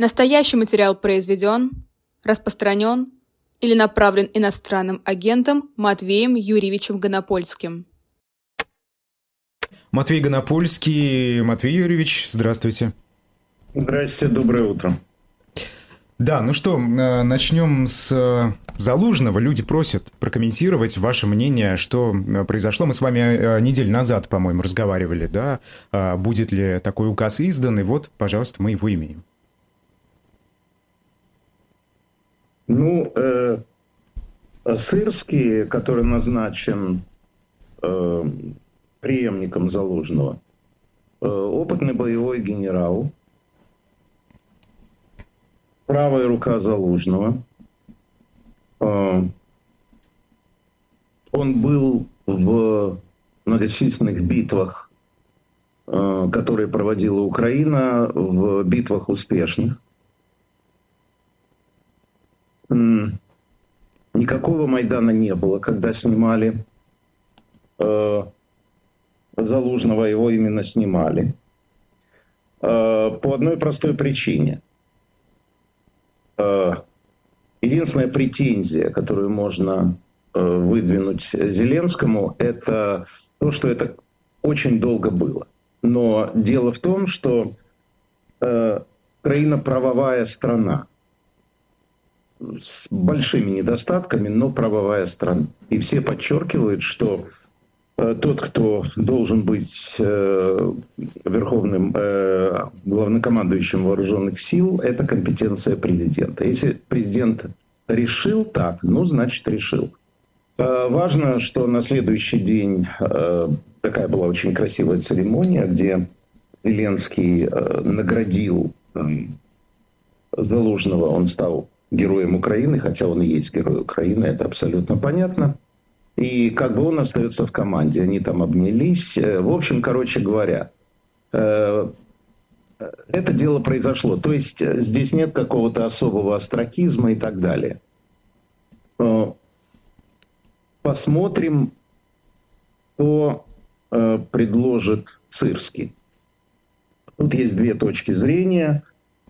Настоящий материал произведен, распространен или направлен иностранным агентом Матвеем Юрьевичем Гонопольским. Матвей Гонопольский. Матвей Юрьевич, здравствуйте. Здравствуйте, доброе утро. Да, ну что, э, начнем с э, Залужного. Люди просят прокомментировать ваше мнение, что э, произошло. Мы с вами неделю назад, по-моему, разговаривали, да, а будет ли такой указ издан, и вот, пожалуйста, мы его имеем. Ну, э, Сырский, который назначен э, преемником Залужного, э, опытный боевой генерал, правая рука Залужного. Э, он был в многочисленных битвах, э, которые проводила Украина, в битвах успешных никакого Майдана не было, когда снимали э, Залужного, его именно снимали. Э, по одной простой причине. Э, единственная претензия, которую можно выдвинуть Зеленскому, это то, что это очень долго было. Но дело в том, что Украина правовая страна с большими недостатками, но правовая страна. И все подчеркивают, что э, тот, кто должен быть э, верховным э, главнокомандующим вооруженных сил, это компетенция президента. Если президент решил так, ну, значит, решил. Э, важно, что на следующий день э, такая была очень красивая церемония, где Зеленский э, наградил э, Залужного, он стал героем Украины, хотя он и есть герой Украины, это абсолютно понятно. И как бы он остается в команде, они там обнялись. Э, в общем, короче говоря, э, это дело произошло. То есть э, здесь нет какого-то особого астракизма и так далее. Посмотрим, кто предложит Сырский. Тут есть две точки зрения.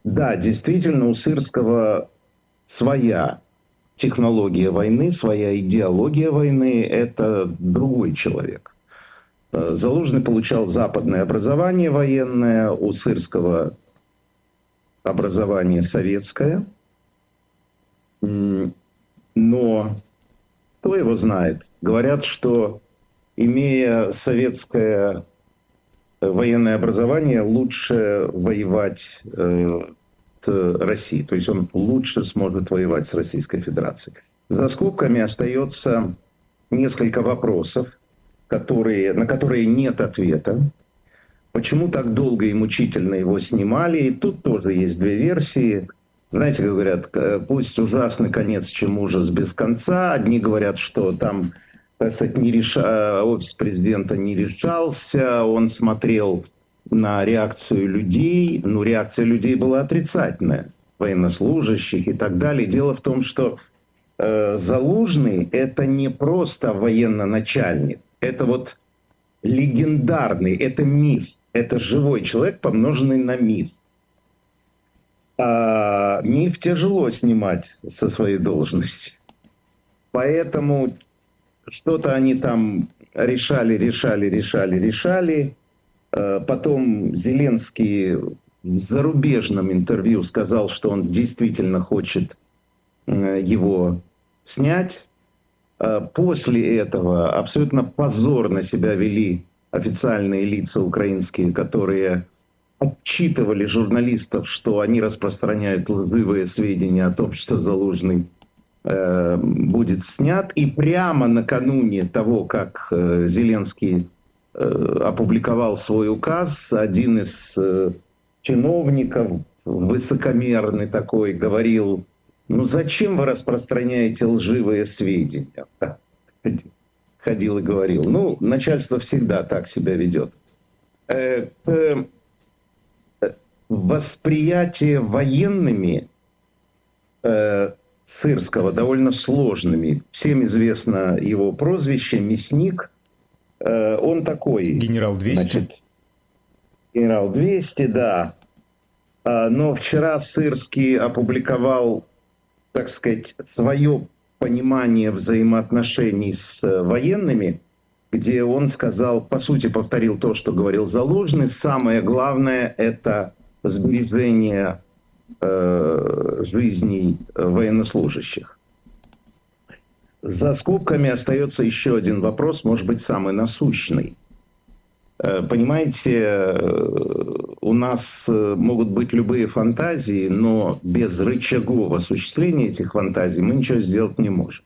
Да, действительно, у Сырского своя технология войны, своя идеология войны, это другой человек. Э, Залужный получал западное образование военное, у Сырского образование советское. Но кто его знает? Говорят, что имея советское военное образование, лучше воевать э, России. То есть он лучше сможет воевать с Российской Федерацией. За скобками остается несколько вопросов, которые, на которые нет ответа. Почему так долго и мучительно его снимали? И тут тоже есть две версии. Знаете, говорят, пусть ужасный конец, чем ужас без конца. Одни говорят, что там так сказать, не реша... офис президента не решался, он смотрел на реакцию людей, ну, реакция людей была отрицательная, военнослужащих и так далее. Дело в том, что э, Залужный – это не просто военно-начальник, это вот легендарный, это миф, это живой человек, помноженный на миф. А миф тяжело снимать со своей должности. Поэтому что-то они там решали, решали, решали, решали. Э, потом Зеленский в зарубежном интервью сказал, что он действительно хочет э, его снять. Э, после этого абсолютно позорно себя вели официальные лица украинские, которые отчитывали журналистов, что они распространяют лживые сведения о том, что Залужный будет снят. И прямо накануне того, как Зеленский опубликовал свой указ, один из э, чиновников, высокомерный такой, говорил, ну зачем вы распространяете лживые сведения? Ходил и говорил. Ну, начальство всегда так себя ведет. Э, восприятие военными Сырского довольно сложными. Всем известно его прозвище «Мясник», Э, он такой... Генерал 200? Значит, генерал 200, да. А, но вчера Сырский опубликовал, так сказать, свое понимание взаимоотношений с э, военными, где он сказал, по сути, повторил то, что говорил Залужный. Самое главное – это сбережение э, жизней военнослужащих. За скобками остается еще один вопрос, может быть, самый насущный. Э, понимаете, э, у нас э, могут быть любые фантазии, но без рычагов осуществления этих фантазий мы ничего сделать не можем.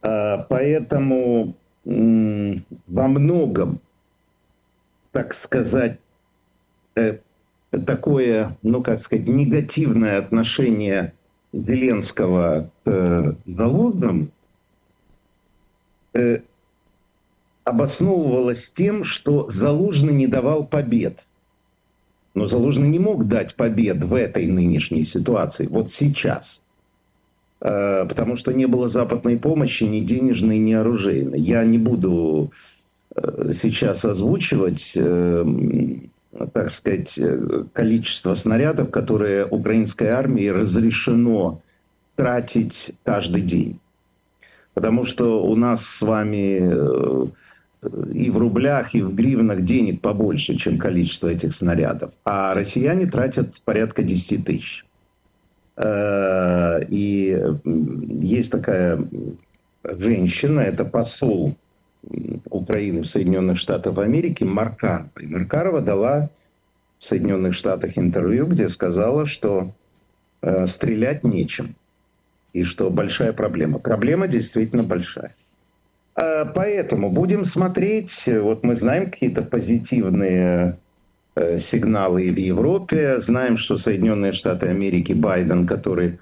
Поэтому во многом, так сказать, такое, ну как сказать, негативное отношение Зеленского к Залужным э, обосновывалось тем, что Залужный не давал побед. Но Залужный не мог дать побед в этой нынешней ситуации, вот сейчас. Э, потому что не было западной помощи ни денежной, ни оружейной. Я не буду э, сейчас озвучивать, э, так сказать, э, количество снарядов, которые украинской армии разрешено тратить каждый день. Потому что у нас с вами э, и в рублях, и в гривнах денег побольше, чем количество этих снарядов. А россияне тратят порядка 10 тысяч. Э, и есть такая женщина, это посол Украины в Соединенных Штатах Америки Маркарова. И Маркарова дала в Соединенных Штатах интервью, где сказала, что э, стрелять нечем и что большая проблема. Проблема действительно большая. А, поэтому будем смотреть, вот мы знаем какие-то позитивные э, сигналы и в Европе, знаем, что Соединенные Штаты Америки, Байден, который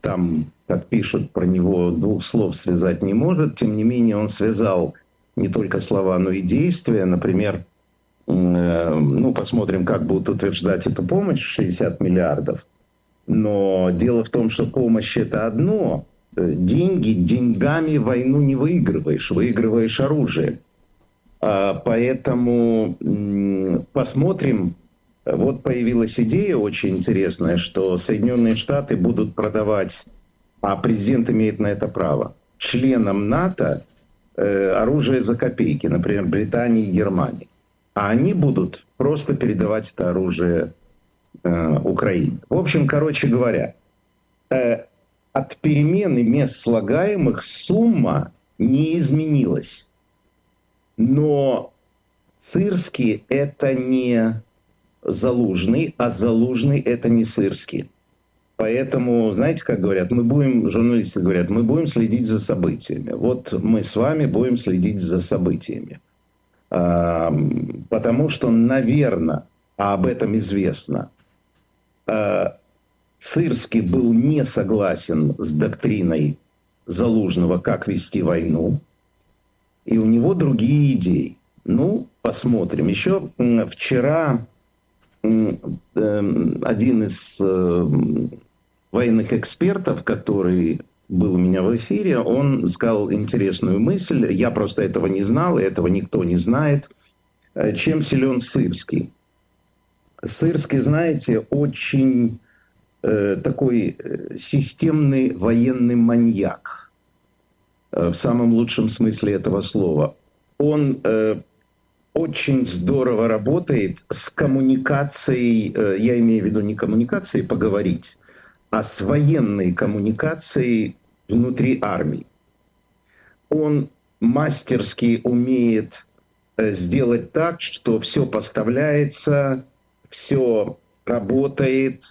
там, как пишут про него, двух слов связать не может, тем не менее он связал не только слова, но и действия. Например, э, ну, посмотрим, как будут утверждать эту помощь, 60 миллиардов – но дело в том, что помощь это одно. Э, деньги, деньгами войну не выигрываешь, выигрываешь оружие. А, поэтому посмотрим. Вот появилась идея очень интересная, что Соединенные Штаты будут продавать, а президент имеет на это право, членам НАТО э, оружие за копейки, например, Британии и Германии. А они будут просто передавать это оружие э, Украины. В общем, короче говоря, э, от перемены мест слагаемых сумма не изменилась. Но Сырский – это не Залужный, а Залужный – это не Сырский. Поэтому, знаете, как говорят, мы будем, журналисты говорят, мы будем следить за событиями. Вот мы с вами будем следить за событиями. Потому что, наверное, а об этом известно, Сырский был не согласен с доктриной Залужного, как вести войну, и у него другие идеи. Ну, посмотрим. Еще вчера эм, один из э, военных экспертов, который был у меня в эфире, он сказал интересную мысль. Я просто этого не знал, и этого никто не знает. Э, чем силен Сырский? Сырский, знаете, очень э, такой э, системный военный маньяк, э, в самом лучшем смысле этого слова. Он э, очень здорово работает с коммуникацией, э, я имею в виду не коммуникацией поговорить, а с военной коммуникацией внутри армии. Он мастерски умеет э, сделать так, что все поставляется все работает.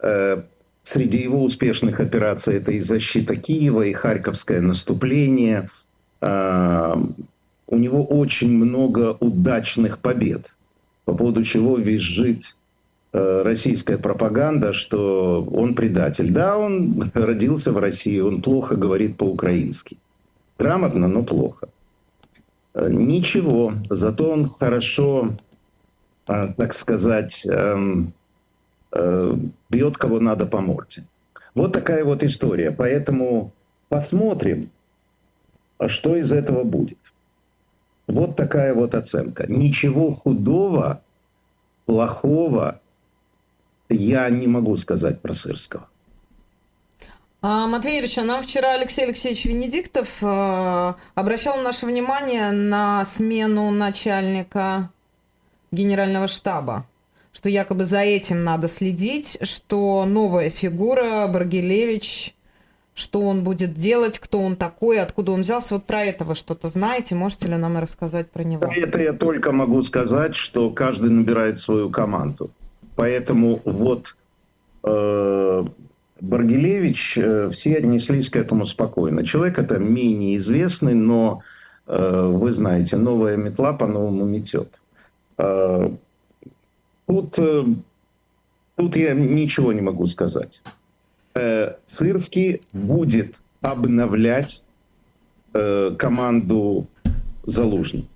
Э, среди его успешных операций это и защита Киева, и Харьковское наступление. Э, у него очень много удачных побед, по поводу чего визжит э, российская пропаганда, что он предатель. Да, он родился в России, он плохо говорит по-украински. Грамотно, но плохо. Ничего, зато он хорошо а, так сказать, эм, э, бьет кого надо по морде. Вот такая вот история. Поэтому посмотрим, что из этого будет. Вот такая вот оценка. Ничего худого, плохого я не могу сказать про Сырского. А, Матвей Юрьевич, а нам вчера Алексей Алексеевич Венедиктов э, обращал наше внимание на смену начальника генерального штаба, что якобы за этим надо следить, что новая фигура Баргилевич, что он будет делать, кто он такой, откуда он взялся. Вот про это вы что-то знаете, можете ли нам рассказать про него? Это я только могу сказать, что каждый набирает свою команду. Поэтому вот э, Баргилевич, э, все отнеслись к этому спокойно. Человек это менее известный, но э, вы знаете, новая метла по-новому метет. Э, тут, тут я ничего не могу сказать. Сырский будет обновлять команду Залужный.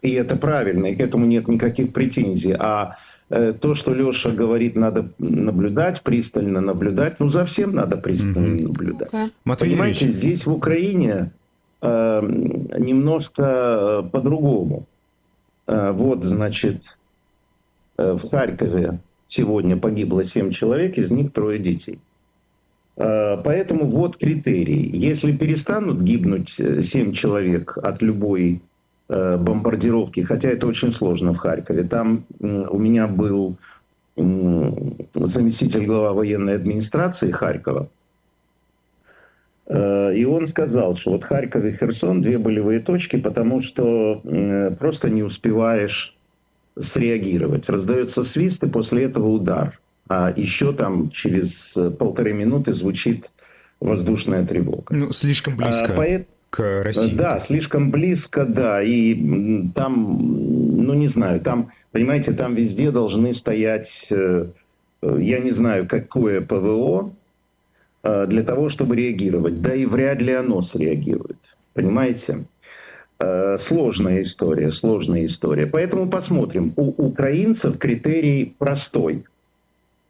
И это правильно, и к этому нет никаких претензий. А Э, то, что Леша говорит, надо наблюдать, пристально наблюдать. Ну, за всем надо пристально mm-hmm. наблюдать. Okay. Матвей Понимаете, Юрьевич. здесь в Украине э, немножко э, по-другому. Э, вот, значит, э, в Харькове сегодня погибло 7 человек, из них трое детей. Э, поэтому вот критерий. Если перестанут гибнуть 7 человек от любой бомбардировки, хотя это очень сложно в Харькове. Там у меня был заместитель глава военной администрации Харькова, и он сказал, что вот Харьков и Херсон две болевые точки, потому что просто не успеваешь среагировать. Раздается свист, и после этого удар. А еще там через полторы минуты звучит воздушная тревога. Ну, слишком близко. А, поэт к России. Да, слишком близко, да. И там, ну не знаю, там, понимаете, там везде должны стоять, э, я не знаю, какое ПВО э, для того, чтобы реагировать. Да и вряд ли оно среагирует. Понимаете? Э, сложная история, сложная история. Поэтому посмотрим. У украинцев критерий простой.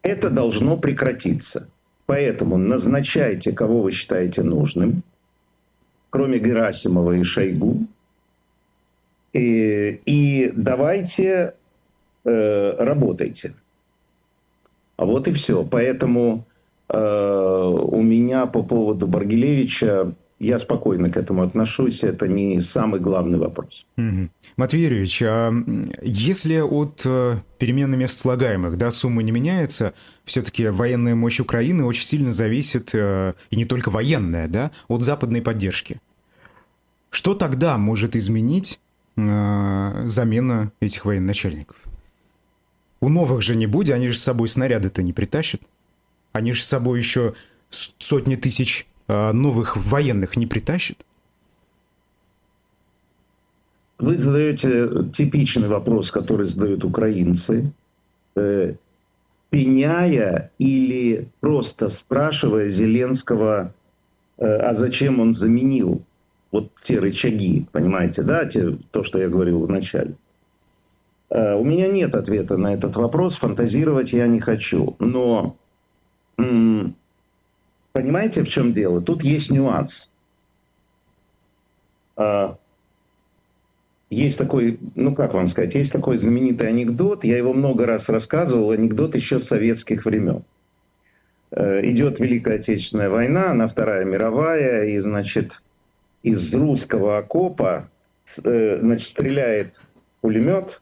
Это должно прекратиться. Поэтому назначайте, кого вы считаете нужным – кроме Герасимова и Шойгу. И, и давайте э, работайте. А вот и все. Поэтому э, у меня по поводу Баргилевича я спокойно к этому отношусь, это не самый главный вопрос. Угу. Матвей Юрьевич, а если от э, перемены мест слагаемых да, сумма не меняется, все-таки военная мощь Украины очень сильно зависит, э, и не только военная, да, от западной поддержки. Что тогда может изменить э, замена этих военачальников? У новых же не будет, они же с собой снаряды-то не притащат. Они же с собой еще сотни тысяч а, новых военных не притащит? Вы задаете типичный вопрос, который задают украинцы, э, пеняя или просто спрашивая Зеленского, э, а зачем он заменил вот те рычаги, понимаете, да, те, то, что я говорил в начале. Э, у меня нет ответа на этот вопрос, фантазировать я не хочу. Но Понимаете, в чем дело? Тут есть нюанс. А, есть такой, ну как вам сказать, есть такой знаменитый анекдот, я его много раз рассказывал, анекдот еще советских времен. Э, идет Великая Отечественная война, она Вторая мировая, и, значит, из русского окопа, э, значит, стреляет пулемет,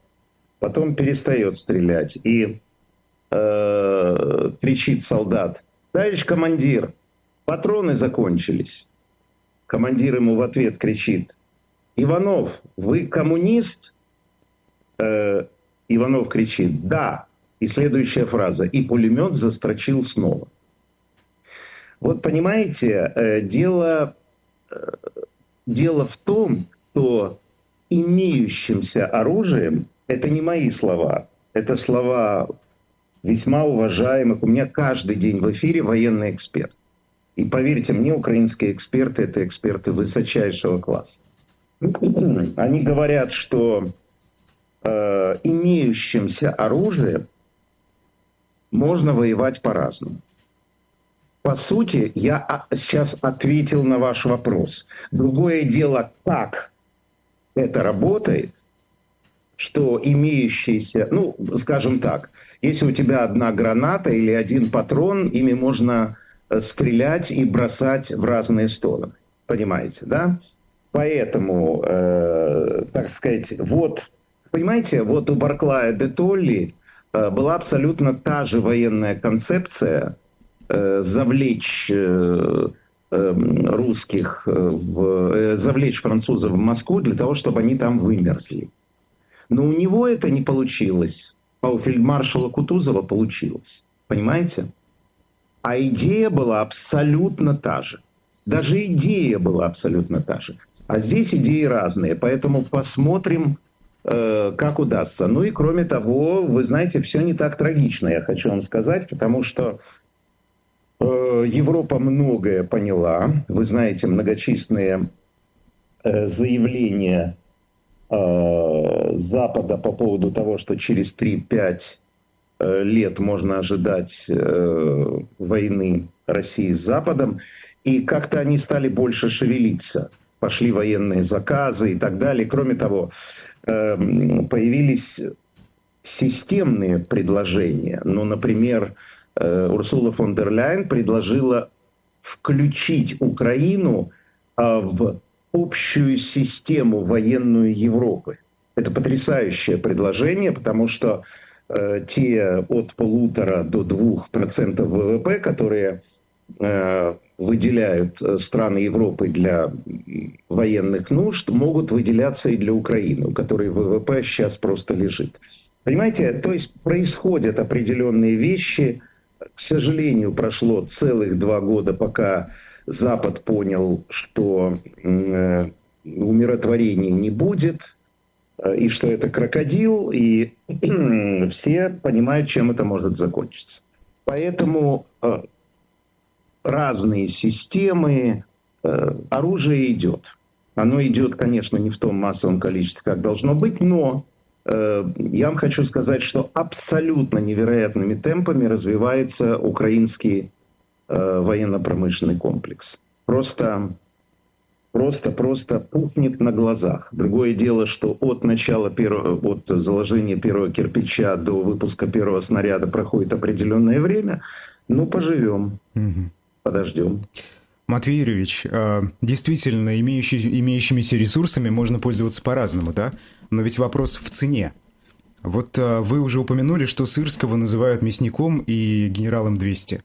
потом перестает стрелять, и э, кричит солдат, товарищ командир, Патроны закончились. Командир ему в ответ кричит. Иванов, вы коммунист? Э, Иванов кричит, да. И следующая фраза. И пулемет застрочил снова. Вот понимаете, э, дело, э, дело в том, что имеющимся оружием, это не мои слова, это слова весьма уважаемых, у меня каждый день в эфире военный эксперт. И поверьте мне, украинские эксперты – это эксперты высочайшего класса. Они говорят, что э, имеющимся оружием можно воевать по-разному. По сути, я сейчас ответил на ваш вопрос. Другое дело, как это работает, что имеющиеся, ну, скажем так, если у тебя одна граната или один патрон, ими можно э, стрелять и бросать в разные стороны. Понимаете, да? Поэтому, э, так сказать, вот, понимаете, вот у Барклая де Толли э, была абсолютно та же военная концепция э, завлечь э, э, русских, э, в, э, завлечь французов в Москву для того, чтобы они там вымерзли. Но у него это не получилось, у фельдмаршала Кутузова получилось. Понимаете? А идея была абсолютно та же. Даже идея была абсолютно та же. А здесь идеи разные, поэтому посмотрим, э, как удастся. Ну и кроме того, вы знаете, все не так трагично, я хочу вам сказать, потому что э, Европа многое поняла. Вы знаете, многочисленные э, заявления Запада по поводу того, что через 3-5 лет можно ожидать войны России с Западом. И как-то они стали больше шевелиться. Пошли военные заказы и так далее. Кроме того, эм, появились системные предложения. Ну, например, э, Урсула фон дер Ляйен предложила включить Украину а, в общую систему военную Европы. Это потрясающее предложение, потому что э, те от полутора до двух процентов ВВП, которые э, выделяют э, страны Европы для военных нужд, могут выделяться и для Украины, у которой ВВП сейчас просто лежит. Понимаете, то есть происходят определенные вещи. К сожалению, прошло целых два года, пока Запад понял, что э, умиротворения не будет, э, и что это крокодил, и все понимают, чем это может закончиться. Поэтому разные системы, э, оружие идет. Оно идет, конечно, не в том массовом количестве, как должно быть, но э, я вам хочу сказать, что абсолютно невероятными темпами развивается украинский э, военно-промышленный комплекс. Просто просто, просто пухнет на глазах. Другое дело, что от начала первого, от заложения первого кирпича до выпуска первого снаряда проходит определенное время. Ну, поживем. Угу подождем. Матвей Юрьевич, а, действительно, имеющий, имеющимися ресурсами можно пользоваться по-разному, да? Но ведь вопрос в цене. Вот а, вы уже упомянули, что Сырского называют мясником и генералом 200.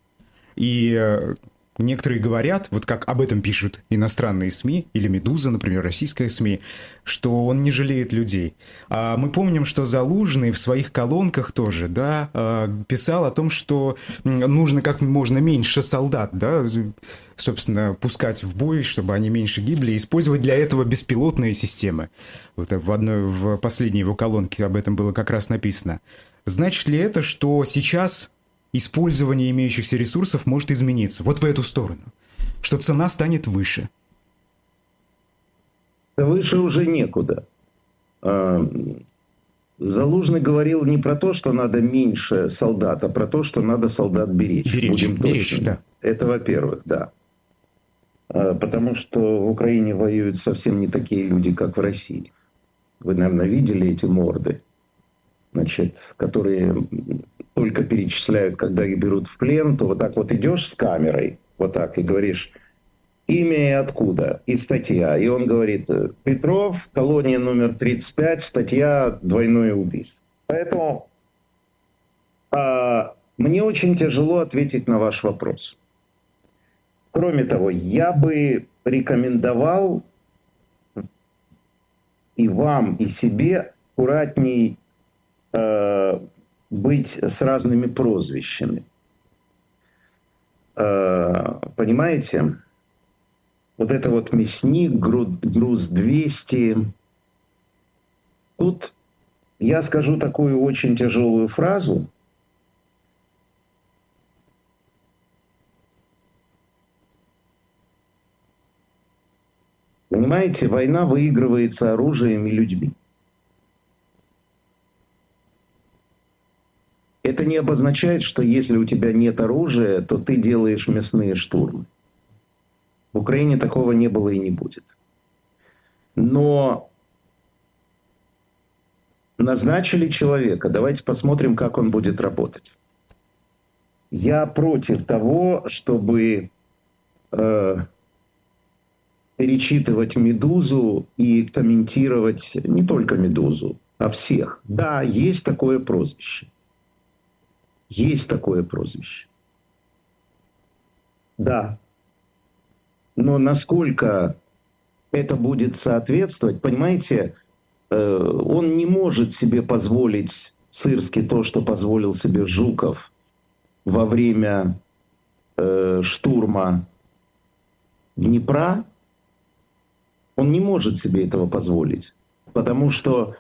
И а, Некоторые говорят, вот как об этом пишут иностранные СМИ, или «Медуза», например, российская СМИ, что он не жалеет людей. А мы помним, что Залужный в своих колонках тоже, да, а, писал о том, что нужно как можно меньше солдат, да, собственно, пускать в бой, чтобы они меньше гибли, использовать для этого беспилотные системы. Вот в одной, в последней его колонке об этом было как раз написано. Значит ли это, что сейчас использование имеющихся ресурсов может измениться вот в эту сторону, что цена станет выше? Выше уже некуда. А, Залужный говорил не про то, что надо меньше солдат, а про то, что надо солдат беречь. Беречь, Будем беречь да. Это во-первых, да. А, потому что в Украине воюют совсем не такие люди, как в России. Вы, наверное, видели эти морды, значит, которые только перечисляют, когда их берут в плен, то вот так вот идешь с камерой, вот так, и говоришь, имя и откуда, и статья. И он говорит, Петров, колония номер 35, статья «Двойное убийство». Поэтому а, мне очень тяжело ответить на ваш вопрос. Кроме того, я бы рекомендовал и вам, и себе аккуратней э, быть с разными прозвищами. Э, понимаете? Вот это вот мясник, груз 200. Тут я скажу такую очень тяжелую фразу. Понимаете, война выигрывается оружием и людьми. Это не обозначает, что если у тебя нет оружия, то ты делаешь мясные штурмы. В Украине такого не было и не будет. Но назначили человека, давайте посмотрим, как он будет работать. Я против того, чтобы э, перечитывать «Медузу» и комментировать не только «Медузу», а всех. Да, есть такое прозвище. Есть такое прозвище. Да. Но насколько это будет соответствовать, понимаете, э, он не может себе позволить Сырский то, что позволил себе Жуков во время э, штурма Днепра. Он не может себе этого позволить, потому что,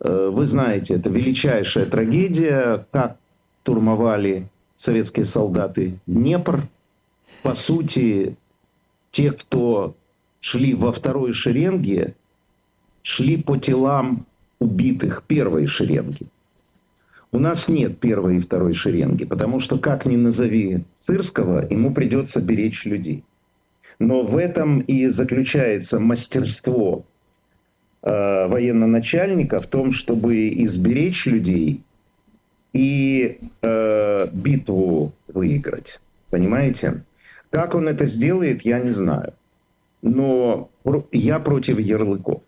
э, вы знаете, это величайшая трагедия, как штурмовали советские солдаты Днепр. По сути, те, кто шли во второй шеренге, шли по телам убитых первой шеренги. У нас нет первой и второй шеренги, потому что, как ни назови Сырского, ему придется беречь людей. Но в этом и заключается мастерство э, военно-начальника в том, чтобы изберечь людей и э, битву выиграть. Понимаете? Как он это сделает, я не знаю но я против ярлыков.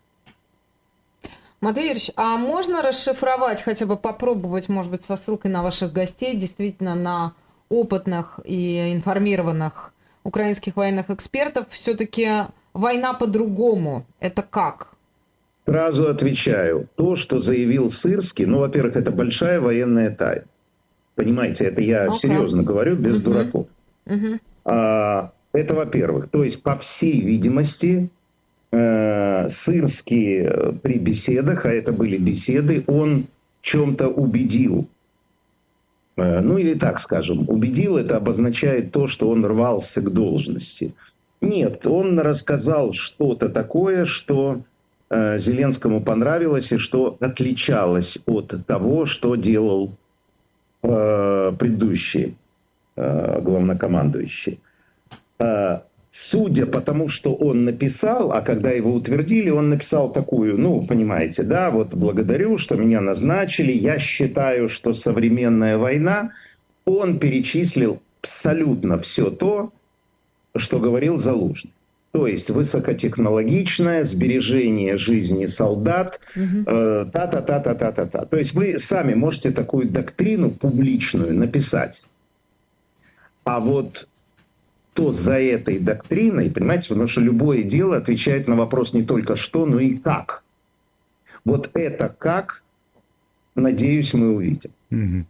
Матвей Юрьевич, а можно расшифровать, хотя бы попробовать, может быть, со ссылкой на ваших гостей, действительно на опытных и информированных украинских военных экспертов, все-таки война по-другому. Это как? Сразу отвечаю. То, что заявил Сырский, ну, во-первых, это большая военная тайна. Понимаете, это я okay. серьезно говорю, без uh-huh. дураков. Uh-huh. А, это во-первых. То есть, по всей видимости, э, Сырский э, при беседах, а это были беседы, он чем-то убедил. Э, ну или так скажем, убедил это обозначает то, что он рвался к должности. Нет, он рассказал что-то такое, что э, Зеленскому понравилось и что отличалось от того, что делал э, предыдущий э, главнокомандующий. Судя по тому, что он написал, а когда его утвердили, он написал такую, ну, понимаете, да, вот благодарю, что меня назначили, я считаю, что современная война, он перечислил абсолютно все то, что говорил Залужный. То есть высокотехнологичное сбережение жизни солдат, э, та-та-та-та-та-та-та. То есть вы сами можете такую доктрину публичную написать. А вот кто за этой доктриной, понимаете, потому что любое дело отвечает на вопрос не только что, но и как. Вот это как, надеюсь, мы увидим.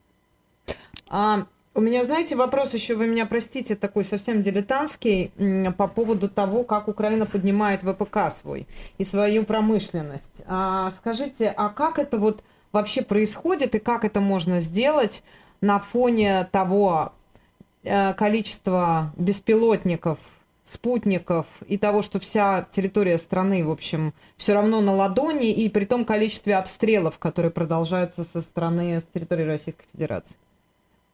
А, у меня, знаете, вопрос еще, вы меня простите, такой совсем дилетантский, по поводу того, как Украина поднимает ВПК свой и свою промышленность. А, скажите, а как это вот вообще происходит и как это можно сделать на фоне того Э, количество беспилотников, спутников и того, что вся территория страны, в общем, все равно на ладони, и при том количестве обстрелов, которые продолжаются со стороны, с территории Российской Федерации.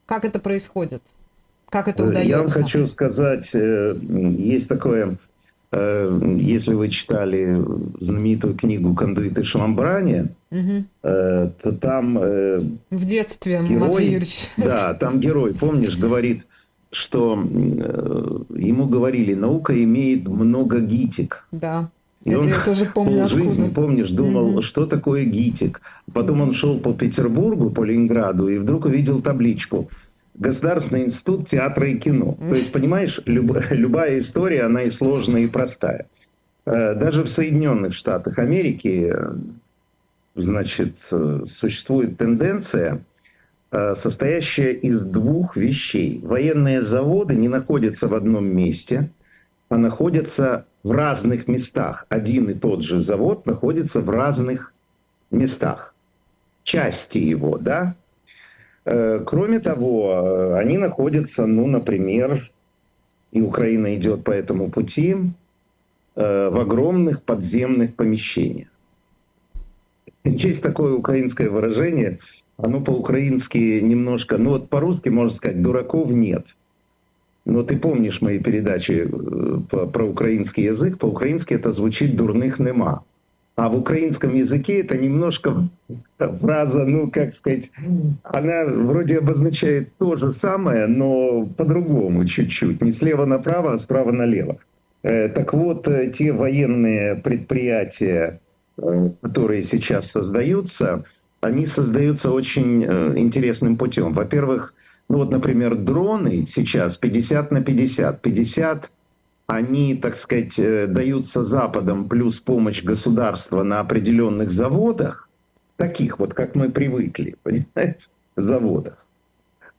Как это происходит? Как это удается? Я вам хочу сказать, э, есть такое, э, если вы читали знаменитую книгу «Кондуиты Шамбрани», угу. то там... В детстве, герой, Матвей Юрьевич. Да, там герой, помнишь, говорит, что э, ему говорили, наука имеет много гитик. Да. И Это он я тоже помню жизни, помнишь, думал, mm-hmm. что такое гитик. Потом он шел по Петербургу, по Ленинграду, и вдруг увидел табличку. Государственный институт театра и кино. Mm-hmm. То есть, понимаешь, люб, любая история, она и сложная, и простая. Э, даже в Соединенных Штатах Америки, э, значит, существует тенденция Э, состоящая из двух вещей. Военные заводы не находятся в одном месте, а находятся в разных местах. Один и тот же завод находится в разных местах. Части его, да? Э, кроме того, э, они находятся, ну, например, и Украина идет по этому пути, в огромных подземных помещениях. Есть такое украинское выражение – оно по-украински немножко, ну вот по-русски можно сказать, дураков нет. Но ты помнишь мои передачи э, про украинский язык, по-украински это звучит «дурных нема». А в украинском языке это немножко фраза, ну, как сказать, она вроде обозначает то же самое, но по-другому чуть-чуть. Не слева направо, а справа налево. Э, так вот, э, те военные предприятия, которые сейчас создаются, они создаются очень интересным путем. Во-первых, ну вот, например, дроны сейчас 50 на 50. 50 они, так сказать, э, даются Западом плюс помощь государства на определенных заводах, таких вот, как мы привыкли, понимаешь, заводах.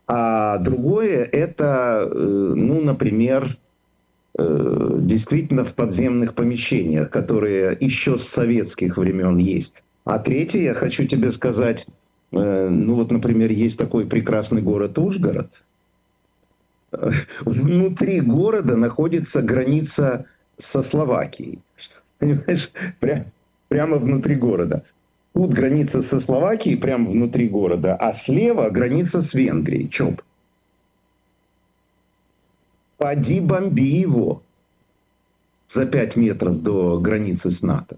А другое это, э, ну, например, э, действительно в подземных помещениях, которые еще с советских времен есть. А третье, я хочу тебе сказать, ну вот, например, есть такой прекрасный город Ужгород – внутри города находится граница со Словакией. Понимаешь, прям, прямо внутри города. Тут граница со Словакией, прямо внутри города, а слева граница с Венгрией. Чоп. Поди бомби его за 5 метров до границы с НАТО.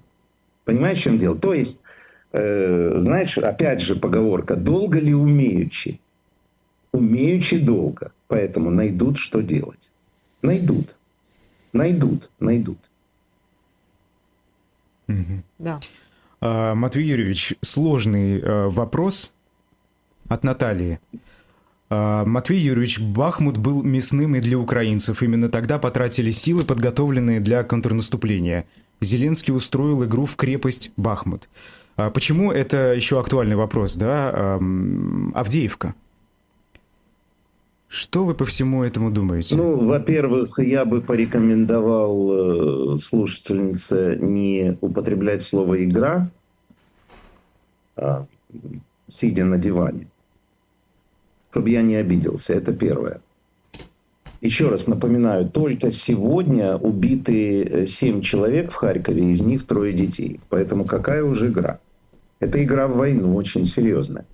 Понимаешь, в чем дело? То есть, э, знаешь, опять же поговорка, долго ли умеючи? Умеючи долго. Поэтому найдут, что делать. Найдут. Найдут, найдут. Угу. Да. А, Матвей Юрьевич, сложный а, вопрос от Натальи. А, Матвей Юрьевич, Бахмут был мясным и для украинцев. Именно тогда потратили силы, подготовленные для контрнаступления. Зеленский устроил игру в крепость Бахмут. А почему это еще актуальный вопрос, да? Авдеевка. Что вы по всему этому думаете? Ну, во-первых, я бы порекомендовал э, слушательнице не употреблять слово «игра», а, сидя на диване, чтобы я не обиделся. Это первое. Еще раз напоминаю, только сегодня убиты 7 человек в Харькове, из них трое детей. Поэтому какая уже игра? Это игра в войну очень серьезная.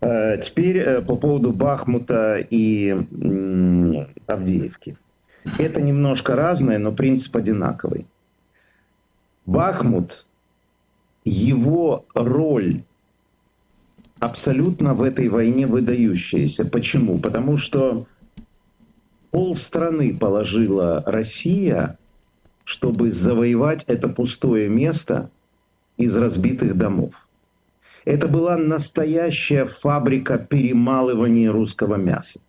Э, теперь э, по поводу Бахмута и Авдеевки. Это немножко разное, но принцип одинаковый. Бахмут, его роль абсолютно в этой войне выдающаяся. Почему? Потому что полстраны положила Россия, чтобы завоевать это пустое место из разбитых домов. Это была настоящая фабрика перемалывания русского мяса.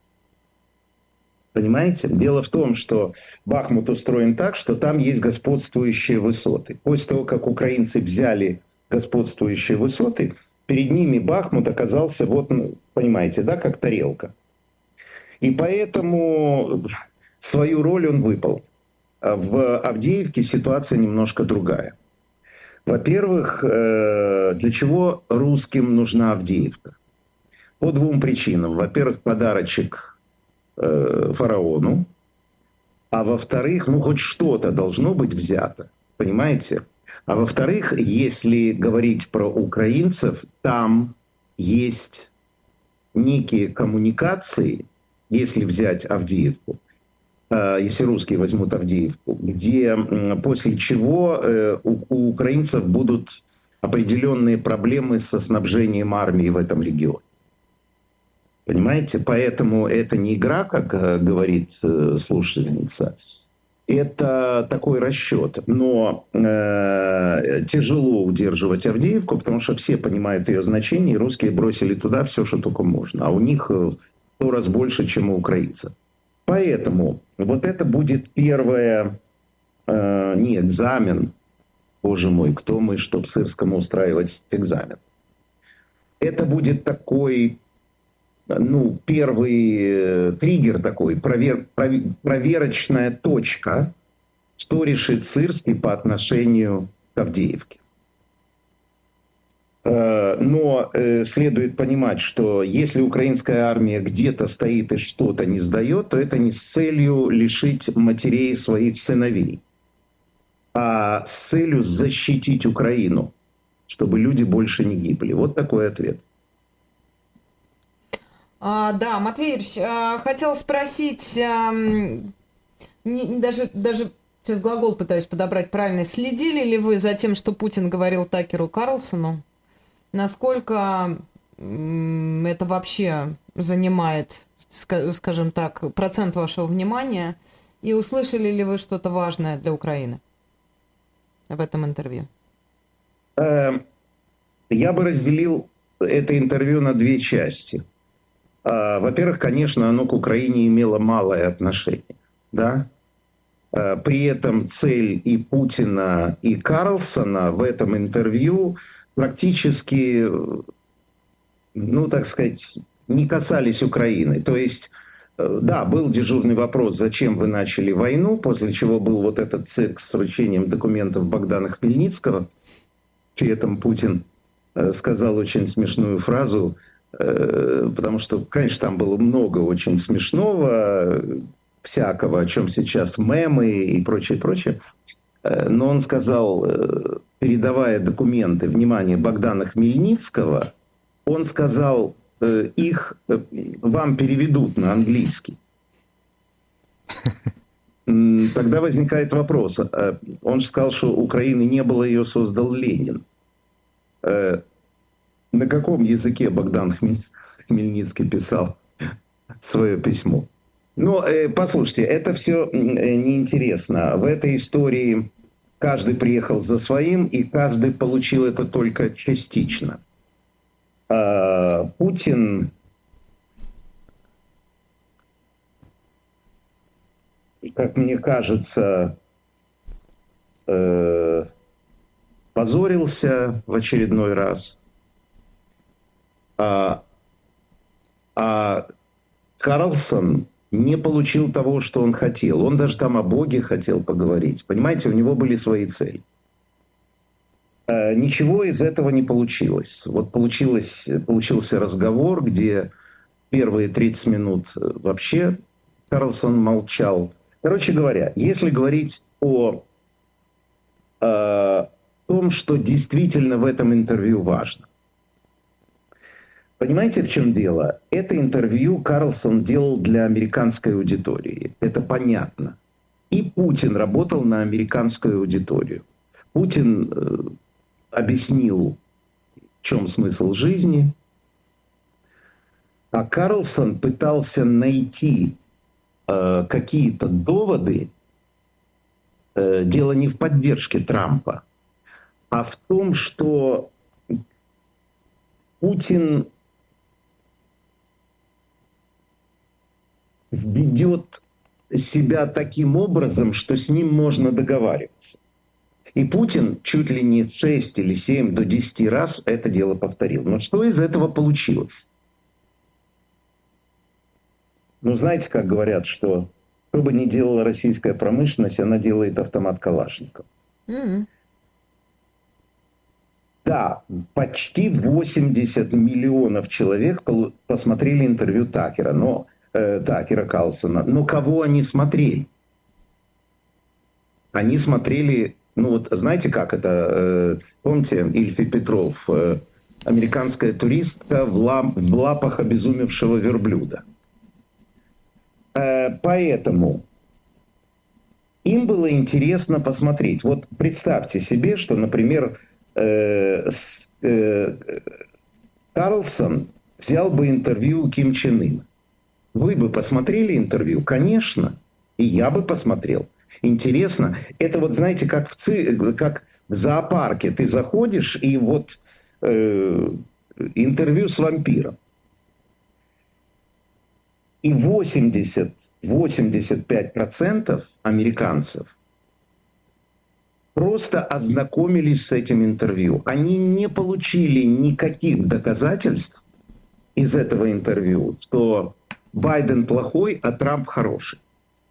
Понимаете? Дело в том, что Бахмут устроен так, что там есть господствующие высоты. После того, как украинцы взяли господствующие высоты, перед ними Бахмут оказался, вот, ну, понимаете, да, как тарелка. И поэтому свою роль он выполнил. В Авдеевке ситуация немножко другая. Во-первых, э, для чего русским нужна Авдеевка? По двум причинам. Во-первых, подарочек э, фараону, а во-вторых, ну хоть что-то должно быть взято, понимаете? А во-вторых, если говорить про украинцев, там есть некие коммуникации, если взять Авдеевку, если русские возьмут Авдеевку, где после чего э, у украинцев будут определенные проблемы со снабжением армии в этом регионе. Понимаете? Поэтому это не игра, как э, говорит слушательница, это такой расчет. Но э, тяжело удерживать Авдеевку, потому что все понимают ее значение, и русские бросили туда все, что только можно. А у них в сто раз больше, чем у украинцев. Поэтому вот это будет первое, э, не экзамен, боже мой, кто мы, чтобы Сырскому устраивать экзамен. Это будет такой, ну, первый э, триггер такой, провер, проверочная точка, что решит Сырский по отношению к Авдеевке. Э, но э, следует понимать, что если украинская армия где-то стоит и что-то не сдает, то это не с целью лишить матерей своих сыновей, а с целью защитить Украину, чтобы люди больше не гибли. Вот такой ответ. А, да, Матвей а, хотел спросить, а, не, даже, даже Сейчас глагол пытаюсь подобрать правильно. Следили ли вы за тем, что Путин говорил Такеру Карлсону? Насколько это вообще занимает, скажем так, процент вашего внимания? И услышали ли вы что-то важное для Украины в этом интервью? Эм, я бы разделил это интервью на две части. А, во-первых, конечно, оно к Украине имело малое отношение. Да? А, при этом цель и Путина, и Карлсона в этом интервью практически, ну, так сказать, не касались Украины. То есть, э, да, был дежурный вопрос, зачем вы начали войну, после чего был вот этот цирк с вручением документов Богдана Хмельницкого. При этом Путин э, сказал очень смешную фразу, э, потому что, конечно, там было много очень смешного, всякого, о чем сейчас мемы и прочее, прочее. Э, но он сказал, э, передавая документы, внимание, Богдана Хмельницкого, он сказал, э, их вам переведут на английский. Тогда возникает вопрос. Он же сказал, что Украины не было, ее создал Ленин. На каком языке Богдан Хмельницкий писал свое письмо? Но э, послушайте, это все неинтересно. В этой истории каждый приехал за своим, и каждый получил это только частично. А, Путин как мне кажется, э, позорился в очередной раз. А, а Карлсон не получил того, что он хотел. Он даже там о Боге хотел поговорить. Понимаете, у него были свои цели. Э, ничего из этого не получилось. Вот получилось, получился разговор, где первые 30 минут э, вообще Карлсон молчал. Короче говоря, если говорить о, о том, что действительно в этом интервью важно, Понимаете, в чем дело? Это интервью Карлсон делал для американской аудитории. Это понятно. И Путин работал на американскую аудиторию. Путин э, объяснил, в чем смысл жизни. А Карлсон пытался найти э, какие-то доводы. Э, дело не в поддержке Трампа, а в том, что Путин ведет себя таким образом, что с ним можно договариваться. И Путин чуть ли не 6 или 7 до 10 раз это дело повторил. Но что из этого получилось? Ну, знаете, как говорят, что что бы ни делала российская промышленность, она делает автомат Калашников. Mm-hmm. Да, почти 80 миллионов человек посмотрели интервью Такера, но э, Такера Калсона. Но кого они смотрели? Они смотрели, ну вот знаете как это, э, помните, Ильфи Петров, э, американская туристка в, лап, в лапах обезумевшего верблюда. Э, поэтому им было интересно посмотреть. Вот представьте себе, что, например, э, с, э, Карлсон взял бы интервью у Ким Чен Ына. Вы бы посмотрели интервью? Конечно. И я бы посмотрел. Интересно. Это вот, знаете, как в, ци... как в зоопарке. Ты заходишь, и вот э, интервью с вампиром. И 80-85% американцев просто ознакомились с этим интервью. Они не получили никаких доказательств из этого интервью, что Байден плохой, а Трамп хороший.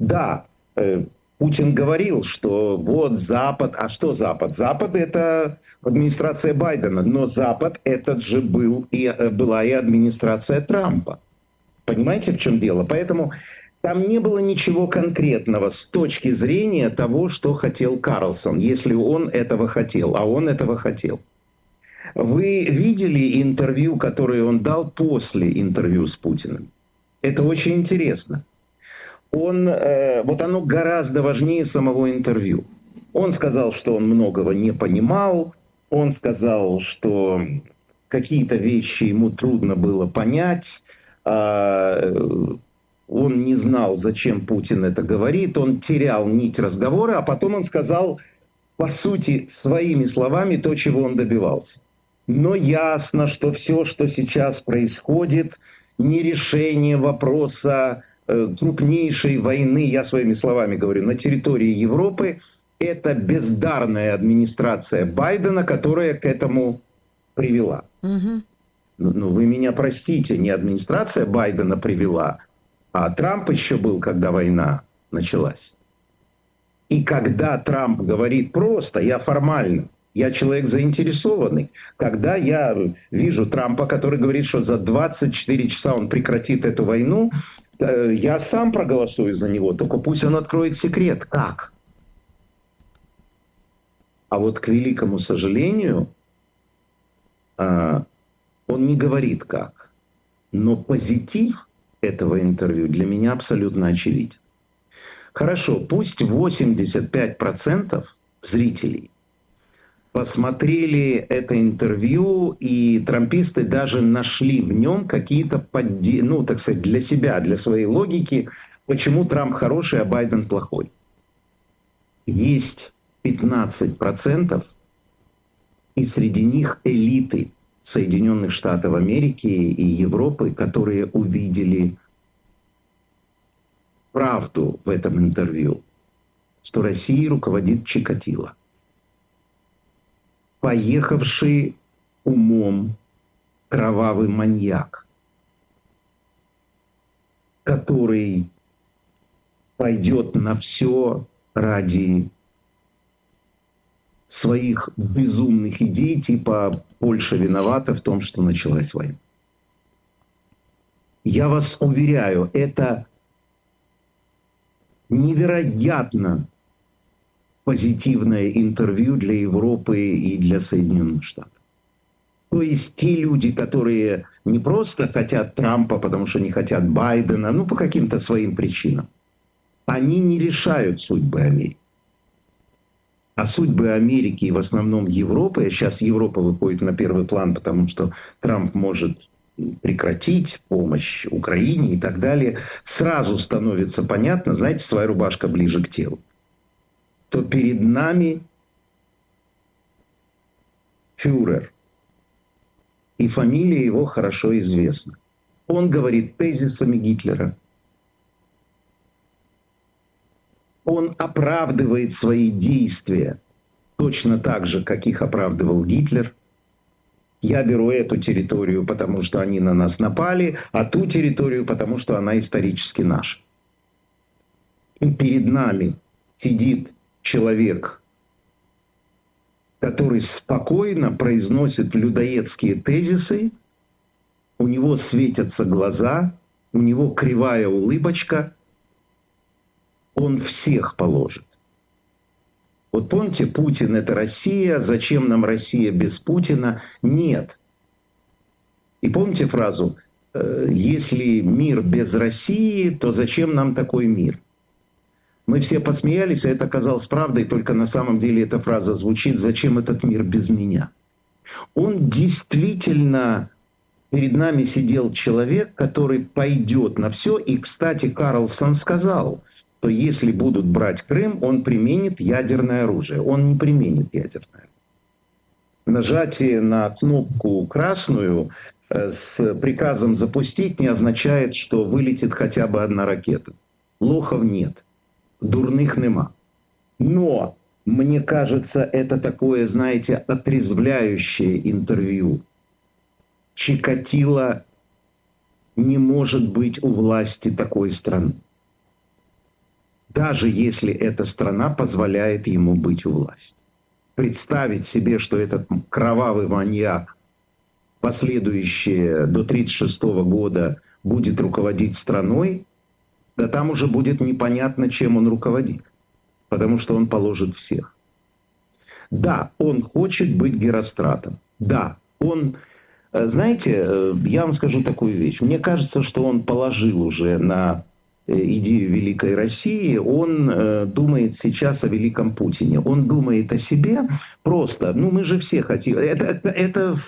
Да, э, Путин говорил, что вот Запад, а что Запад? Запад это администрация Байдена, но Запад этот же был и э, была и администрация Трампа. Понимаете, в чем дело? Поэтому там не было ничего конкретного с точки зрения того, что хотел Карлсон, если он этого хотел, а он этого хотел. Вы видели интервью, которое он дал после интервью с Путиным? Это очень интересно. он, э, вот оно гораздо важнее самого интервью. Он сказал, что он многого не понимал, он сказал, что какие-то вещи ему трудно было понять, а, он не знал, зачем Путин это говорит, он терял нить разговора, а потом он сказал, по сути, своими словами то, чего он добивался. Но ясно, что все, что сейчас происходит, не решение вопроса э, крупнейшей войны, я своими словами говорю, на территории Европы, это бездарная администрация Байдена, которая к этому привела. Угу. Ну, ну, вы меня простите, не администрация Байдена привела, а Трамп еще был, когда война началась. И когда Трамп говорит просто, я формально, я человек заинтересованный. Когда я вижу Трампа, который говорит, что за 24 часа он прекратит эту войну, э, я сам проголосую за него, только пусть он откроет секрет. Как? А вот к великому сожалению, а, он не говорит как. Но позитив этого интервью для меня абсолютно очевиден. Хорошо, пусть 85% зрителей посмотрели это интервью, и трамписты даже нашли в нем какие-то, подде... ну, так сказать, для себя, для своей логики, почему Трамп хороший, а Байден плохой. Есть 15%, и среди них элиты Соединенных Штатов Америки и Европы, которые увидели правду в этом интервью, что Россией руководит Чикатило – поехавший умом кровавый маньяк, который пойдет на все ради своих безумных идей, типа Польша виновата в том, что началась война. Я вас уверяю, это невероятно позитивное интервью для Европы и для Соединенных Штатов. То есть те люди, которые не просто хотят Трампа, потому что не хотят Байдена, ну по каким-то своим причинам, они не решают судьбы Америки. А судьбы Америки и в основном Европы, а сейчас Европа выходит на первый план, потому что Трамп может прекратить помощь Украине и так далее, сразу становится понятно, знаете, своя рубашка ближе к телу то перед нами фюрер. И фамилия его хорошо известна. Он говорит тезисами Гитлера. Он оправдывает свои действия точно так же, как их оправдывал Гитлер. Я беру эту территорию, потому что они на нас напали, а ту территорию, потому что она исторически наша. И перед нами сидит человек, который спокойно произносит людоедские тезисы, у него светятся глаза, у него кривая улыбочка, он всех положит. Вот помните, Путин это Россия, зачем нам Россия без Путина? Нет. И помните фразу, «Э, если мир без России, то зачем нам такой мир? Мы все посмеялись, а это оказалось правдой, только на самом деле эта фраза звучит «Зачем этот мир без меня?». Он действительно перед нами сидел человек, который пойдет на все. И, кстати, Карлсон сказал, что если будут брать Крым, он применит ядерное оружие. Он не применит ядерное. Нажатие на кнопку красную э, с приказом запустить не означает, что вылетит хотя бы одна ракета. Лохов нет дурных нема. Но, мне кажется, это такое, знаете, отрезвляющее интервью. Чикатило не может быть у власти такой страны. Даже если эта страна позволяет ему быть у власти. Представить себе, что этот кровавый маньяк, последующие до 1936 года, будет руководить страной, да там уже будет непонятно, чем он руководит, потому что он положит всех. Да, он хочет быть Геростратом. Да, он... Э, знаете, э, я вам скажу такую вещь. Мне кажется, что он положил уже на идею Великой России, он э, думает сейчас о Великом Путине. Он думает о себе просто. Ну, мы же все хотим. Это, это, это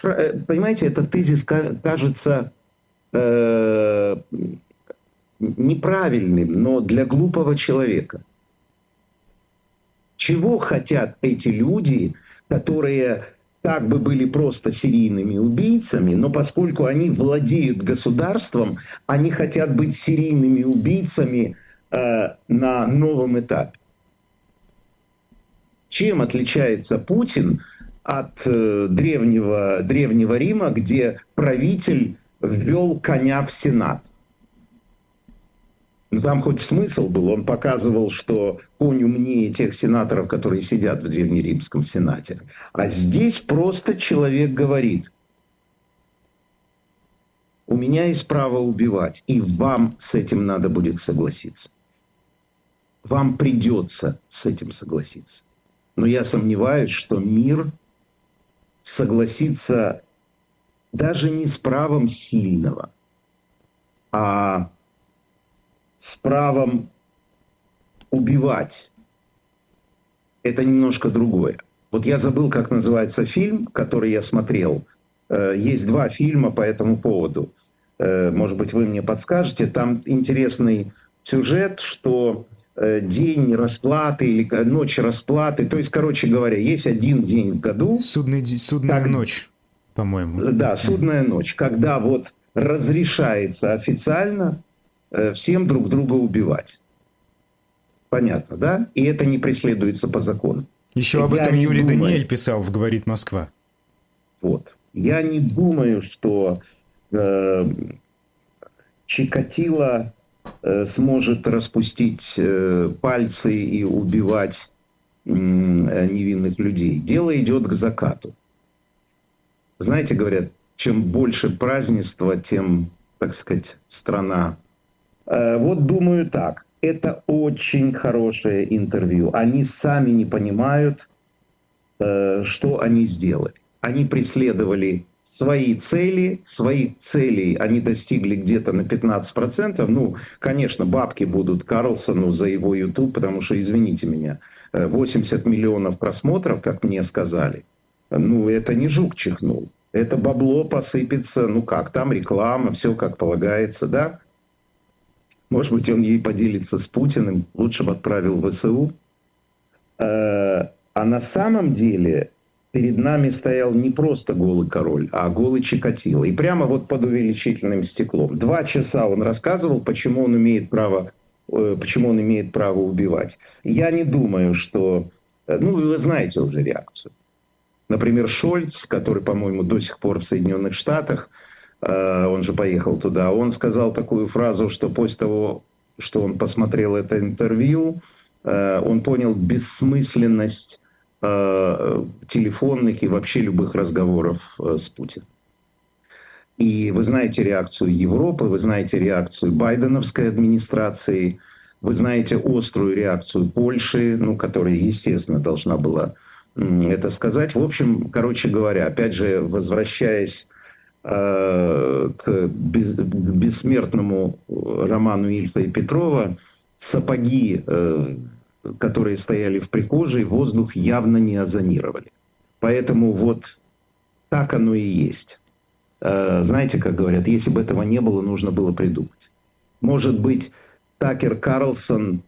понимаете, этот тезис кажется э, неправильным, но для глупого человека. Чего хотят эти люди, которые как бы были просто серийными убийцами, но поскольку они владеют государством, они хотят быть серийными убийцами э, на новом этапе. Чем отличается Путин от э, древнего, древнего Рима, где правитель ввел коня в Сенат? Ну, там хоть смысл был. Он показывал, что конь умнее тех сенаторов, которые сидят в Древнеримском Сенате. А здесь просто человек говорит, у меня есть право убивать, и вам с этим надо будет согласиться. Вам придется с этим согласиться. Но я сомневаюсь, что мир согласится даже не с правом сильного, а с правом убивать. Это немножко другое. Вот я забыл, как называется фильм, который я смотрел. Э, есть два фильма по этому поводу. Э, может быть, вы мне подскажете. Там интересный сюжет, что э, день расплаты или ночь расплаты. То есть, короче говоря, есть один день в году. Судный, судная как, ночь, по-моему. Да, судная ночь, когда вот разрешается официально всем друг друга убивать. Понятно, да? И это не преследуется по закону. Еще об этом Юрий думаю, Даниэль писал в «Говорит Москва». Вот. Я не думаю, что э, Чикатило э, сможет распустить э, пальцы и убивать э, невинных людей. Дело идет к закату. Знаете, говорят, чем больше празднества, тем, так сказать, страна Э, вот думаю так. Это очень хорошее интервью. Они сами не понимают, э, что они сделали. Они преследовали свои цели, своих целей они достигли где-то на 15%. Ну, конечно, бабки будут Карлсону за его YouTube, потому что, извините меня, 80 э, миллионов просмотров, как мне сказали, ну, это не жук чихнул. Это бабло посыпется, ну как, там реклама, все как полагается, да? Может быть, он ей поделится с Путиным, лучше бы отправил в ВСУ. Э, а на самом деле перед нами стоял не просто голый король, а голый Чикатило. И прямо вот под увеличительным стеклом. Два часа он рассказывал, почему он имеет право, э, почему он имеет право убивать. Я не думаю, что... Э, ну, вы знаете уже реакцию. Например, Шольц, который, по-моему, до сих пор в Соединенных Штатах, он же поехал туда, он сказал такую фразу, что после того, что он посмотрел это интервью, э, он понял бессмысленность э, телефонных и вообще любых разговоров с Путиным. И вы знаете реакцию Европы, вы знаете реакцию байденовской администрации, вы знаете острую реакцию Польши, ну, которая, естественно, должна была это сказать. В общем, короче говоря, опять же, возвращаясь Э, к бессмертному роману Ильфа и Петрова сапоги, э, которые стояли в прихожей, воздух явно не озонировали. Поэтому вот так оно и есть. Э, знаете, как говорят, если бы этого не было, нужно было придумать. Может быть, Такер Карлсон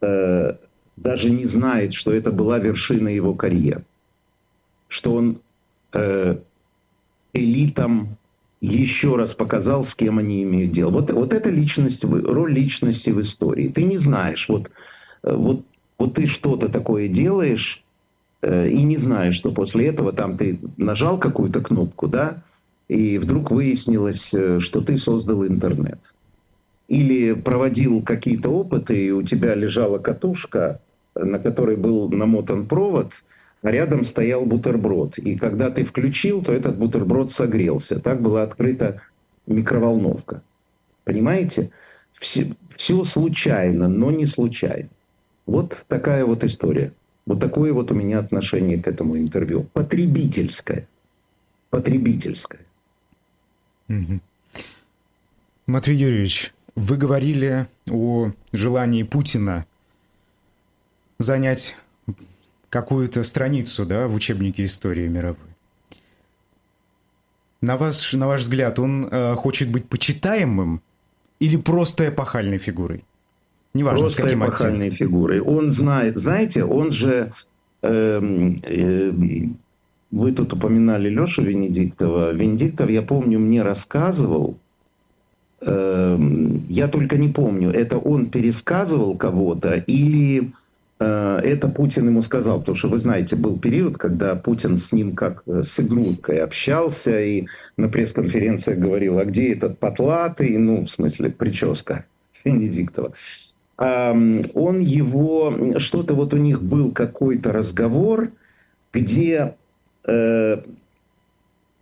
даже не знает, что это была вершина его карьеры. Что он элитам еще раз показал, с кем они имеют дело. Вот, вот это личность, роль личности в истории. Ты не знаешь, вот, э, вот, вот ты что-то такое делаешь, э, и не знаешь, что после этого там ты нажал какую-то кнопку, да, и вдруг выяснилось, э, что ты создал интернет. Или проводил какие-то опыты, и у тебя лежала катушка, на которой был намотан провод – рядом стоял бутерброд. И когда ты включил, то этот бутерброд согрелся. Так была открыта микроволновка. Понимаете? Все, все случайно, но не случайно. Вот такая вот история. Вот такое вот у меня отношение к этому интервью. Потребительское. Потребительское. Угу. Матвей Юрьевич, Вы говорили о желании Путина занять какую-то страницу да, в учебнике истории мировой. На, вас, на ваш взгляд, он э, хочет быть почитаемым или просто эпохальной фигурой? Неважно, просто с каким эпохальной оттенком. фигурой. Он знает, знаете, он же... Э, э, вы тут упоминали Лешу Венедиктова. Венедиктов, я помню, мне рассказывал, э, я только не помню, это он пересказывал кого-то или это Путин ему сказал, потому что вы знаете, был период, когда Путин с ним как э, с игруткой общался и на пресс-конференциях говорил, а где этот потлатый, ну, в смысле, прическа Венедиктова. Он его, что-то вот у них был какой-то разговор, где, э,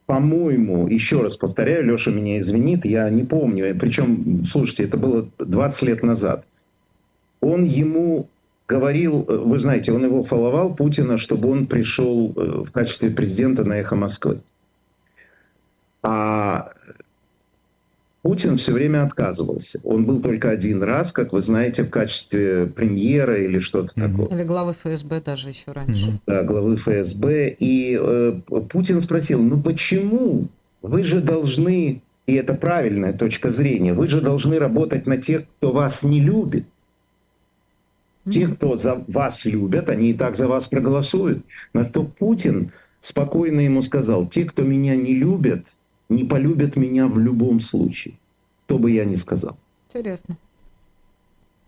по-моему, еще раз повторяю, Леша меня извинит, я не помню, причем, слушайте, это было 20 лет назад, он ему говорил, э, вы знаете, он его фоловал, Путина, чтобы он пришел э, в качестве президента на «Эхо Москвы». А Путин все время отказывался. Он был только один раз, как вы знаете, в качестве премьера или что-то mm-hmm. такое. Или главы ФСБ даже еще раньше. Mm-hmm. Да, главы ФСБ. И э, Путин спросил, ну почему? Вы же должны, и это правильная точка зрения, вы же должны работать на тех, кто вас не любит. Те, кто за вас любят, они и так за вас проголосуют. На что Путин спокойно ему сказал, те, кто меня не любят, не полюбят меня в любом случае. Кто бы я ни сказал. Интересно.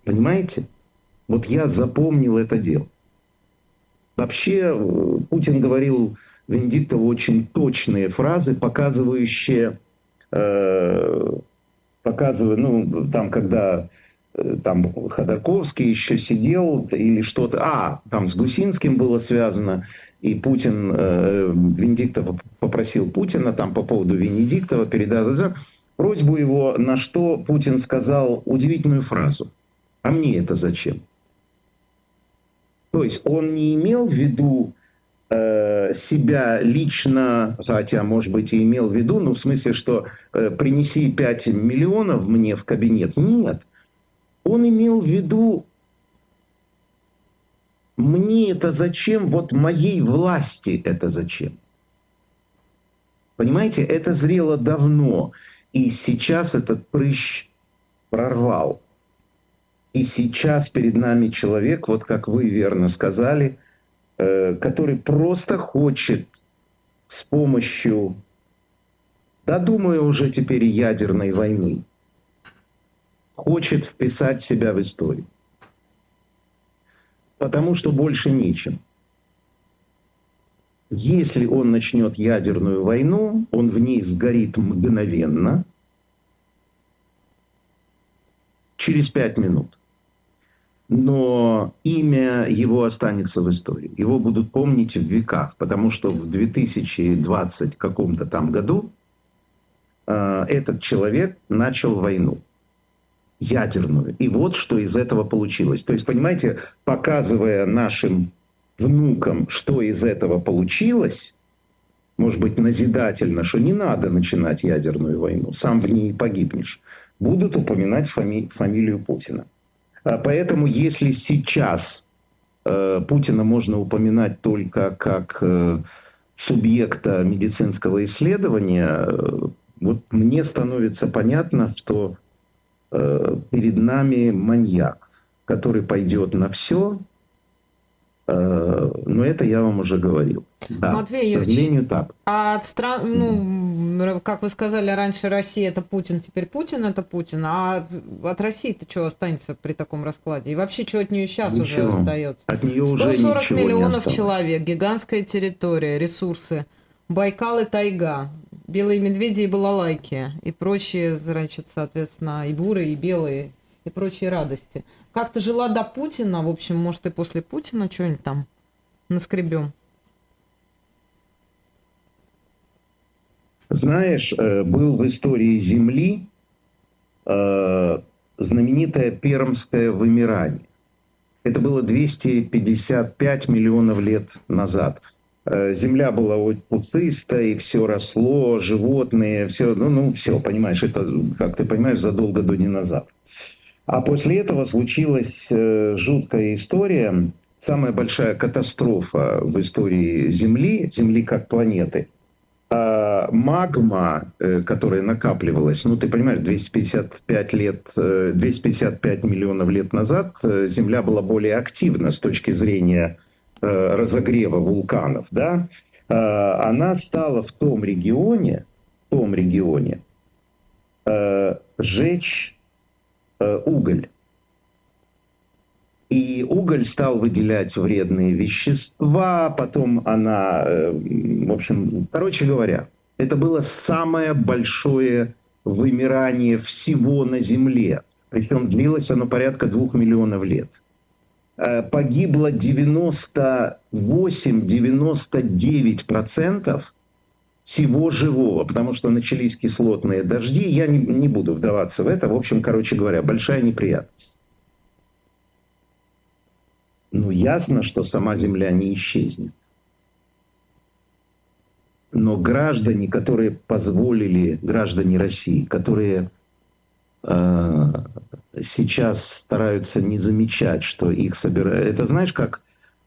Понимаете? Вот я запомнил это дело. Вообще, Путин говорил Венедиктову очень точные фразы, показывающие, э, показывая, ну, там, когда там Ходорковский еще сидел или что-то. А, там с Гусинским было связано. И Путин, э, Венедиктов попросил Путина там по поводу Венедиктова передать просьбу его, на что Путин сказал удивительную фразу. А мне это зачем? То есть он не имел в виду э, себя лично, хотя, может быть, и имел в виду, ну, в смысле, что э, принеси 5 миллионов мне в кабинет. Нет он имел в виду, мне это зачем, вот моей власти это зачем. Понимаете, это зрело давно, и сейчас этот прыщ прорвал. И сейчас перед нами человек, вот как вы верно сказали, э, который просто хочет с помощью, да думаю, уже теперь ядерной войны, хочет вписать себя в историю. Потому что больше нечем. Если он начнет ядерную войну, он в ней сгорит мгновенно, через пять минут. Но имя его останется в истории. Его будут помнить в веках, потому что в 2020 каком-то там году э, этот человек начал войну ядерную. И вот что из этого получилось. То есть, понимаете, показывая нашим внукам, что из этого получилось, может быть, назидательно, что не надо начинать ядерную войну, сам в ней погибнешь, будут упоминать фами- фамилию Путина. А поэтому, если сейчас э, Путина можно упоминать только как э, субъекта медицинского исследования, э, вот мне становится понятно, что Э, перед нами маньяк, который пойдет на все, э, но это я вам уже говорил. Да, Матвей к сожалению, так. А от стран, ну, как вы сказали раньше, Россия это Путин, теперь Путин это Путин, а от России-то что останется при таком раскладе? И вообще, что от нее сейчас ничего. уже остается? От нее 140 уже миллионов человек, гигантская территория, ресурсы, Байкал и тайга белые медведи и балалайки, и прочие, значит, соответственно, и бурые, и белые, и прочие радости. Как то жила до Путина, в общем, может, и после Путина что-нибудь там наскребем? Знаешь, э, был в истории Земли э, знаменитое пермское вымирание. Это было 255 миллионов лет назад – земля была вот пустыстая, и все росло, животные, все, ну, ну, все, понимаешь, это, как ты понимаешь, задолго до динозавров. А после этого случилась э, жуткая история, самая большая катастрофа в истории Земли, Земли как планеты. А магма, э, которая накапливалась, ну ты понимаешь, 255 лет, 255 э, миллионов лет назад Земля была более активна с точки зрения разогрева вулканов, да, она стала в том регионе, в том регионе, Э, уголь. И уголь стал выделять вредные вещества, потом она, э, в общем, короче говоря, это было самое большое вымирание всего на Земле. Причем длилось оно порядка двух миллионов лет. Э, погибло 98-99% всего живого, потому что начались кислотные дожди. Я не, не буду вдаваться в это. В общем, короче говоря, большая неприятность. Ну, ясно, что сама Земля не исчезнет. Но граждане, которые позволили, граждане России, которые сейчас стараются не замечать, что их собирают. Это знаешь, как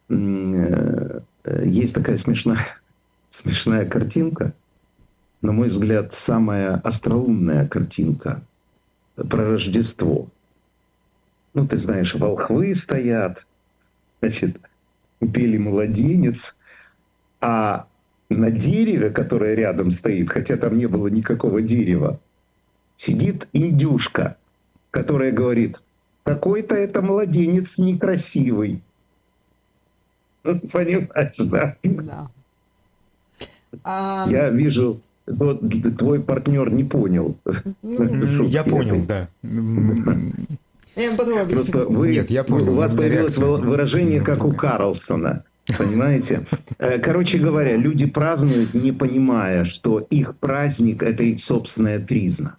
э, есть такая смешная смешная картинка, на мой взгляд, самая остроумная картинка про Рождество. Ну, ты знаешь, волхвы стоят, значит, пели младенец, а на дереве, которое рядом стоит, хотя там не было никакого дерева, сидит индюшка, которая говорит, какой-то это младенец некрасивый. Понимаешь, да? Да. А... Я вижу, вот, твой партнер не понял. Ну, я понял, да. Я потом Просто вы, Нет, я понял. У вас появилось выражение, как у Карлсона. Понимаете? Э, короче говоря, люди празднуют, не понимая, что их праздник – это их собственная тризна.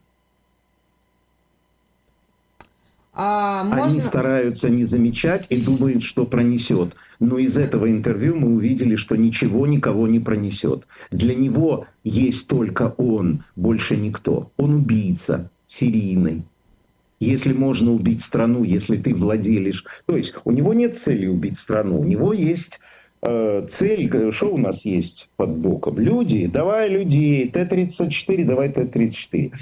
А можно... Они стараются не замечать и думают, что пронесет. Но из этого интервью мы увидели, что ничего никого не пронесет. Для него есть только он, больше никто. Он убийца, серийный. Если можно убить страну, если ты владелишь... То есть у него нет цели убить страну, у него есть э, цель, что у нас есть под боком? Люди, давай людей, Т-34, давай Т-34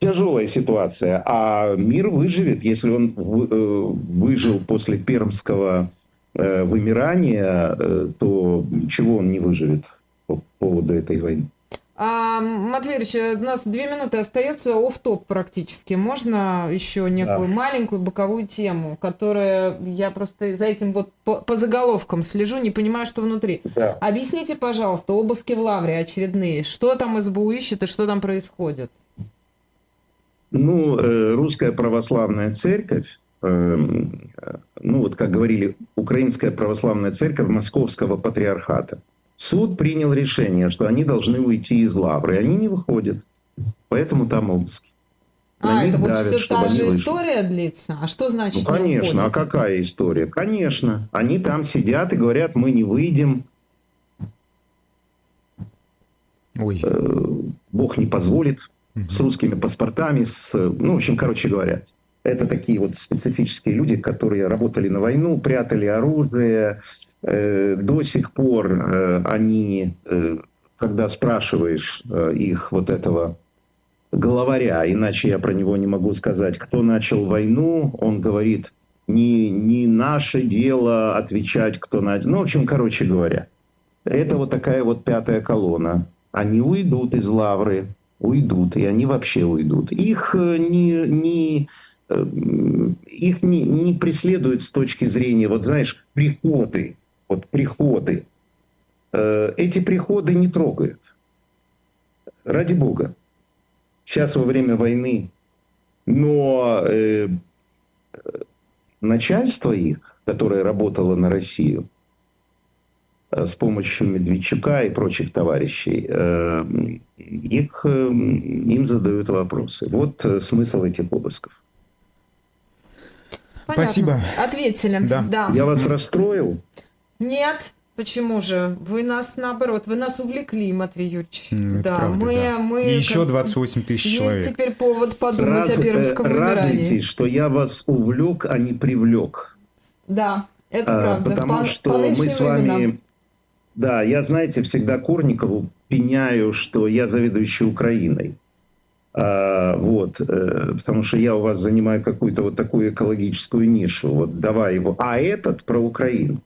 тяжелая ситуация. А мир выживет, если он э, выжил после пермского э, вымирания, э, то чего он не выживет по поводу этой войны? А, Матвей Ильич, у нас две минуты остается оф топ практически. Можно еще некую да. маленькую боковую тему, которая я просто за этим вот по, по заголовкам слежу, не понимаю, что внутри. Да. Объясните, пожалуйста, обыски в Лавре очередные. Что там СБУ ищет и что там происходит? Ну, э, русская православная церковь, эм, ну вот как говорили, Украинская православная церковь Московского патриархата, суд принял решение, что они должны уйти из лавры, и они не выходят. Поэтому там обыски. а, это вот все та же вышли. история длится? А что значит Ну, конечно, а какая история? Конечно. Они там сидят и говорят, мы не выйдем. Ой. Э, Бог не позволит с русскими паспортами, с, ну, в общем, короче говоря, это такие вот специфические люди, которые работали на войну, прятали оружие. Э, до сих пор э, они, э, когда спрашиваешь их вот этого главаря, иначе я про него не могу сказать, кто начал войну, он говорит, не, не наше дело отвечать, кто начал. Ну, в общем, короче говоря, это вот такая вот пятая колонна. Они уйдут из лавры, уйдут, и они вообще уйдут. Их э, не, не, э, их не, не преследуют с точки зрения, вот знаешь, приходы, вот приходы. Э, эти приходы не трогают. Ради Бога. Сейчас во время войны. Но э, начальство их, которое работало на Россию, с помощью Медведчука и прочих товарищей, э, их, э, им задают вопросы. Вот смысл этих обысков. Понятно. Спасибо. Ответили. Да. да. Я вас расстроил? Нет. Почему же? Вы нас, наоборот, вы нас увлекли, Матвей Юрьевич. Ну, это да, правда, мы, да. мы... И еще как- 28 тысяч Есть человек. теперь повод подумать Раз- о пермском э, вымирании. радуйтесь, что я вас увлек, а не привлек. Да, это А, правда. Потому По- что по мы с вами... временам. Да, я, знаете, всегда Корникову пеняю, что я заведующий Украиной. А, вот, э, потому что я у вас занимаю какую-то вот такую экологическую нишу. Вот давай его. А этот про Украину.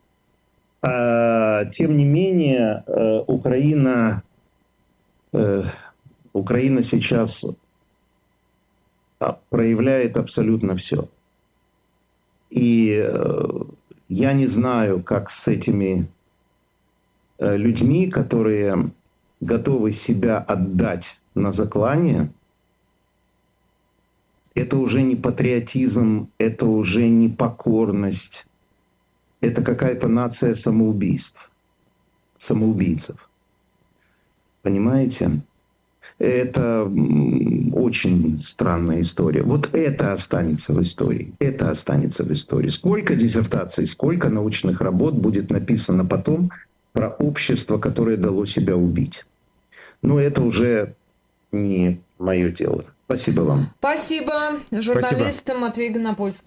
А, тем не менее, э, Украина, э, Украина сейчас а, проявляет абсолютно все. И я не знаю, как с этими людьми, которые готовы себя отдать на заклание, это уже не патриотизм, это уже не покорность, это какая-то нация самоубийств, самоубийцев. Понимаете? Это очень странная история. Вот это останется в истории. Это останется в истории. Сколько диссертаций, сколько научных работ будет написано потом про общество, которое дало себя убить. Но это уже не мое дело. Спасибо вам. Спасибо. Журналист Матвей Гонопольский.